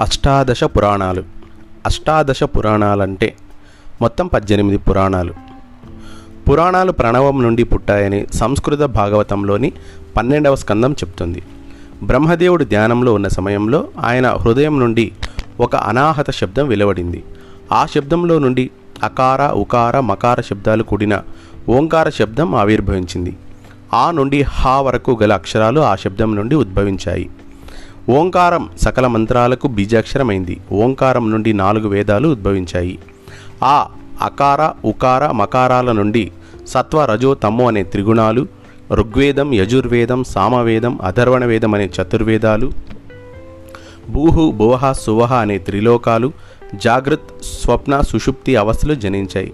అష్టాదశ పురాణాలు. అష్టాదశ పురాణాలంటే మొత్తం పద్దెనిమిది పురాణాలు. పురాణాలు ప్రణవం నుండి పుట్టాయని సంస్కృత భాగవతంలోని పన్నెండవ స్కందం చెప్తుంది. బ్రహ్మదేవుడు ధ్యానంలో ఉన్న సమయంలో ఆయన హృదయం నుండి ఒక అనాహత శబ్దం వెలువడింది. ఆ శబ్దంలో నుండి అకార ఉకార మకార శబ్దాలు కూడిన ఓంకార శబ్దం ఆవిర్భవించింది. ఆ నుండి హా వరకు గల అక్షరాలు ఆ శబ్దం నుండి ఉద్భవించాయి. ఓంకారం సకల మంత్రాలకు బీజాక్షరమైంది. ఓంకారం నుండి నాలుగు వేదాలు ఉద్భవించాయి. ఆ అకార ఉకార మకారాల నుండి సత్వ రజో తమ్ము అనే త్రిగుణాలు ఋగ్వేదం యజుర్వేదం సామవేదం అధర్వణ వేదం అనే చతుర్వేదాలు భూహు భువహ సువహ అనే త్రిలోకాలు జాగృత్ స్వప్న సుషుప్తి అవస్థలు జనించాయి.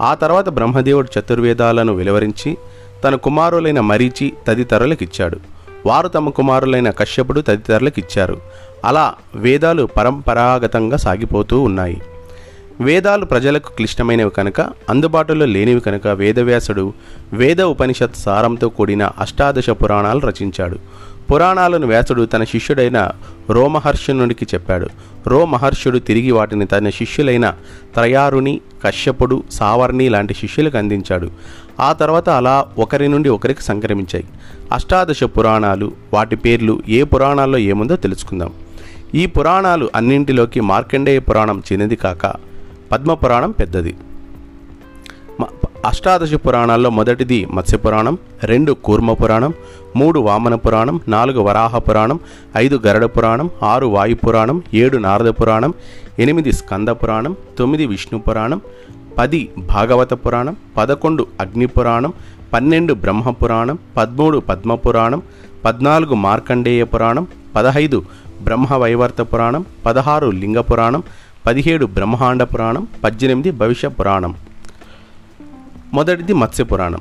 ఆ తర్వాత బ్రహ్మదేవుడు చతుర్వేదాలను వెలువరించి తన కుమారులైన మరీచి తదితరులకిచ్చాడు. వారు తమ కుమారులైన కశ్యపుడు తదితరులకు ఇచ్చారు. అలా వేదాలు పరంపరాగతంగా సాగిపోతూ ఉన్నాయి. వేదాలు ప్రజలకు క్లిష్టమైనవి కనుక అందుబాటులో లేనివి కనుక వేదవ్యాసుడు వేద ఉపనిషత్ సారంతో కూడిన అష్టాదశ పురాణాలు రచించాడు. పురాణాలను వ్యాసుడు తన శిష్యుడైన రోమహర్షునుడికి చెప్పాడు. రోమహర్షుడు తిరిగి వాటిని తన శిష్యులైన త్రయారుని కశ్యపుడు సావర్ణి లాంటి శిష్యులకు అందించాడు. ఆ తర్వాత అలా ఒకరి నుండి ఒకరికి సంక్రమించాయి. అష్టాదశ పురాణాలు వాటి పేర్లు ఏ పురాణాల్లో ఏముందో తెలుసుకుందాం. ఈ పురాణాలు అన్నింటిలోకి మార్కండేయ పురాణం చిన్నది కాక పద్మపురాణం పెద్దది. అష్టాదశ పురాణాల్లో మొదటిది మత్స్య పురాణం రెండు కూర్మ పురాణం మూడు వామన పురాణం నాలుగు వరాహ పురాణం ఐదు గరుడ పురాణం ఆరు వాయు పురాణం ఏడు నారద పురాణం ఎనిమిది స్కంద పురాణం తొమ్మిది విష్ణు పురాణం పది భాగవత పురాణం పదకొండు అగ్ని పురాణం పన్నెండు బ్రహ్మ పురాణం పదమూడు పద్మ పురాణం పద్నాలుగు మార్కండేయ పురాణం పదహైదు బ్రహ్మవైవర్త పురాణం పదహారు లింగ పురాణం పదిహేడు బ్రహ్మాండ పురాణం పద్దెనిమిది భవిష్య పురాణం. మొదటిది మత్స్య పురాణం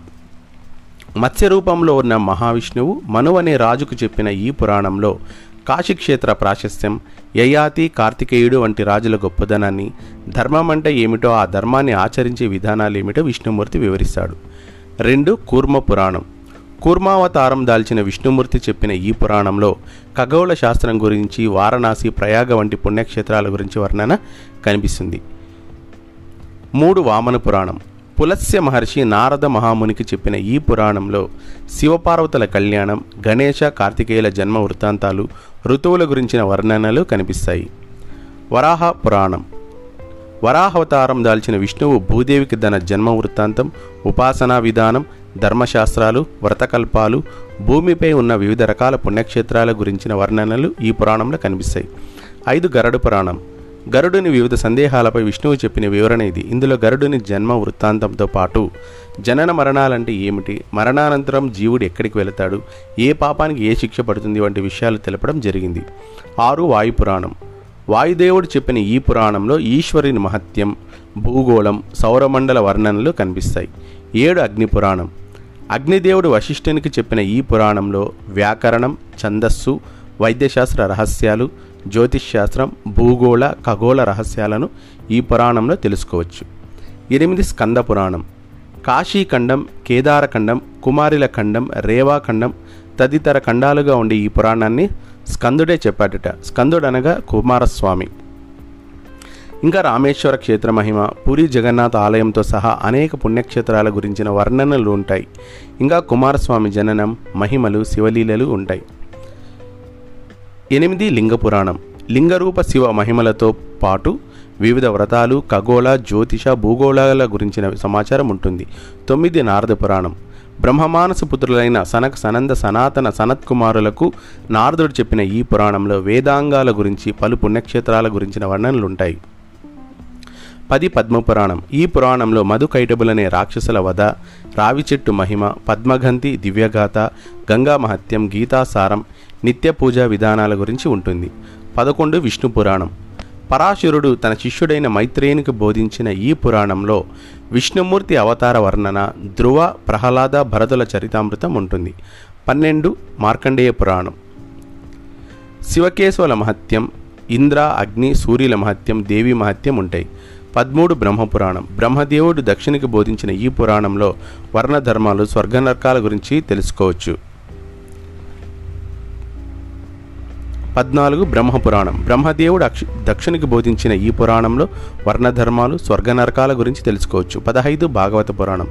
మత్స్య రూపంలో ఉన్న మహావిష్ణువు మను అనే రాజుకు చెప్పిన ఈ పురాణంలో కాశీక్షేత్ర ప్రాశస్త్యం యయాతి కార్తికేయుడు వంటి రాజుల గొప్పదనాన్ని ధర్మం అంటే ఏమిటో ఆ ధర్మాన్ని ఆచరించే విధానాలు ఏమిటో విష్ణుమూర్తి వివరిస్తాడు. రెండు కూర్మ పురాణం. కూర్మావతారం దాల్చిన విష్ణుమూర్తి చెప్పిన ఈ పురాణంలో ఖగోళ శాస్త్రం గురించి వారణాసి ప్రయాగ వంటి పుణ్యక్షేత్రాల గురించి వర్ణన కనిపిస్తుంది. మూడు వామన పురాణం. పులస్య మహర్షి నారద మహామునికి చెప్పిన ఈ పురాణంలో శివపార్వతుల కళ్యాణం గణేష కార్తికేయుల జన్మ వృత్తాంతాలు ఋతువుల గురించిన వర్ణనలు కనిపిస్తాయి. వరాహ పురాణం. వరాహవతారం దాల్చిన విష్ణువు భూదేవికి తన జన్మ వృత్తాంతం ఉపాసనా విధానం ధర్మశాస్త్రాలు వ్రతకల్పాలు భూమిపై ఉన్న వివిధ రకాల పుణ్యక్షేత్రాల గురించిన వర్ణనలు ఈ పురాణంలో కనిపిస్తాయి. ఐదు గరడు పురాణం. గరుడుని వివిధ సందేహాలపై విష్ణువు చెప్పిన వివరణ ఇది. ఇందులో గరుడుని జన్మ వృత్తాంతంతో పాటు జనన మరణాలంటే ఏమిటి? మరణానంతరం జీవుడు ఎక్కడికి వెళతాడు? ఏ పాపానికి ఏ శిక్ష పడుతుంది? వంటి విషయాలు తెలపడం జరిగింది. ఆరు వాయుపురాణం వాయుదేవుడు చెప్పిన ఈ పురాణంలో ఈశ్వరుని మహత్యం భూగోళం సౌరమండల వర్ణనలు కనిపిస్తాయి. ఏడు అగ్ని పురాణం. అగ్నిదేవుడు వశిష్ఠునికి చెప్పిన ఈ పురాణంలో వ్యాకరణం ఛందస్సు వైద్యశాస్త్ర రహస్యాలు జ్యోతిష్శాస్త్రం భూగోళ ఖగోళ రహస్యాలను ఈ పురాణంలో తెలుసుకోవచ్చు. ఎనిమిది స్కంద పురాణం. కాశీఖండం కేదారఖండం కుమారిల ఖండం రేవాఖండం తదితర ఖండాలుగా ఉండే ఈ పురాణాన్ని స్కందుడే చెప్పాడట. స్కందుడు అనగా కుమారస్వామి. ఇంకా రామేశ్వర క్షేత్ర మహిమ పూరి జగన్నాథ ఆలయంతో సహా అనేక పుణ్యక్షేత్రాల గురించిన వర్ణనలు ఉంటాయి. ఇంకా కుమారస్వామి జననం మహిమలు శివలీలలు ఉంటాయి. ఎనిమిది లింగ పురాణం. లింగరూప శివ మహిమలతో పాటు వివిధ వ్రతాలు ఖగోళ జ్యోతిష భూగోళాల గురించిన సమాచారం ఉంటుంది. తొమ్మిది నారద పురాణం. బ్రహ్మమానస పుత్రులైన సనక సనంద సనాతన సనత్కుమారులకు నారదుడు చెప్పిన ఈ పురాణంలో వేదాంగాల గురించి పలు పుణ్యక్షేత్రాల గురించిన వర్ణనలుంటాయి. పది పద్మపురాణం ఈ పురాణంలో మధు కైటబులనే రాక్షసుల వధ రావి చెట్టు మహిమ పద్మగంతి దివ్యగాథ గంగా మహత్యం గీతాసారం నిత్య పూజా విధానాల గురించి ఉంటుంది. పదకొండు విష్ణు పురాణం. పరాశురుడు తన శిష్యుడైన మైత్రేయునికి బోధించిన ఈ పురాణంలో విష్ణుమూర్తి అవతార వర్ణన ధ్రువ ప్రహ్లాద భరతుల చరితామృతం ఉంటుంది. పన్నెండు మార్కండేయ పురాణం. శివకేశవుల మహత్యం ఇంద్ర అగ్ని సూర్యుల మహత్యం దేవి మహత్యం ఉంటాయి. పదమూడు బ్రహ్మపురాణం బ్రహ్మదేవుడు దక్షిణకి బోధించిన ఈ పురాణంలో వర్ణధర్మాలు స్వర్గనర్కాల గురించి తెలుసుకోవచ్చు. పద్నాలుగు బ్రహ్మపురాణం. బ్రహ్మదేవుడు అక్ష దక్షునికి బోధించిన ఈ పురాణంలో వర్ణధర్మాలు స్వర్గ నరకాల గురించి తెలుసుకోవచ్చు. పదహైదు భాగవత పురాణం.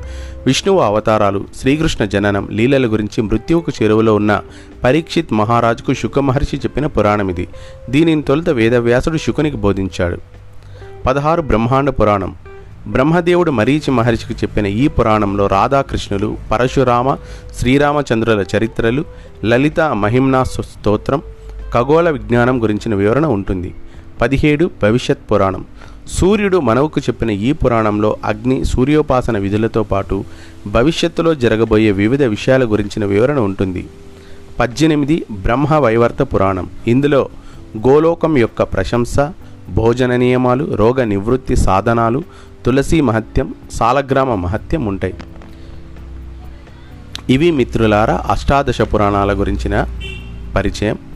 విష్ణువు అవతారాలు శ్రీకృష్ణ జననం లీలల గురించి మృత్యువుకు చెరువులో ఉన్న పరీక్షిత్ మహారాజుకు శుక మహర్షి చెప్పిన పురాణం ఇది. దీనిని తొలుత వేదవ్యాసుడు శుకునికి బోధించాడు. పదహారు బ్రహ్మాండ పురాణం. బ్రహ్మదేవుడు మరీచి మహర్షికి చెప్పిన ఈ పురాణంలో రాధాకృష్ణులు పరశురామ శ్రీరామచంద్రుల చరిత్రలు లలిత మహిమ్నా స్తోత్రం ఖగోళ విజ్ఞానం గురించిన వివరణ ఉంటుంది. పదిహేడు భవిష్యత్ పురాణం. సూర్యుడు మనవుకు చెప్పిన ఈ పురాణంలో అగ్ని సూర్యోపాసన విధులతో పాటు భవిష్యత్తులో జరగబోయే వివిధ విషయాల గురించిన వివరణ ఉంటుంది. పద్దెనిమిది బ్రహ్మ వైవర్త పురాణం. ఇందులో గోలోకం యొక్క ప్రశంస భోజన నియమాలు రోగ నివృత్తి సాధనాలు తులసి మహత్యం సాలగ్రామ మహత్యం ఉంటాయి. ఇవి మిత్రులారా అష్టాదశ పురాణాల గురించిన పరిచయం.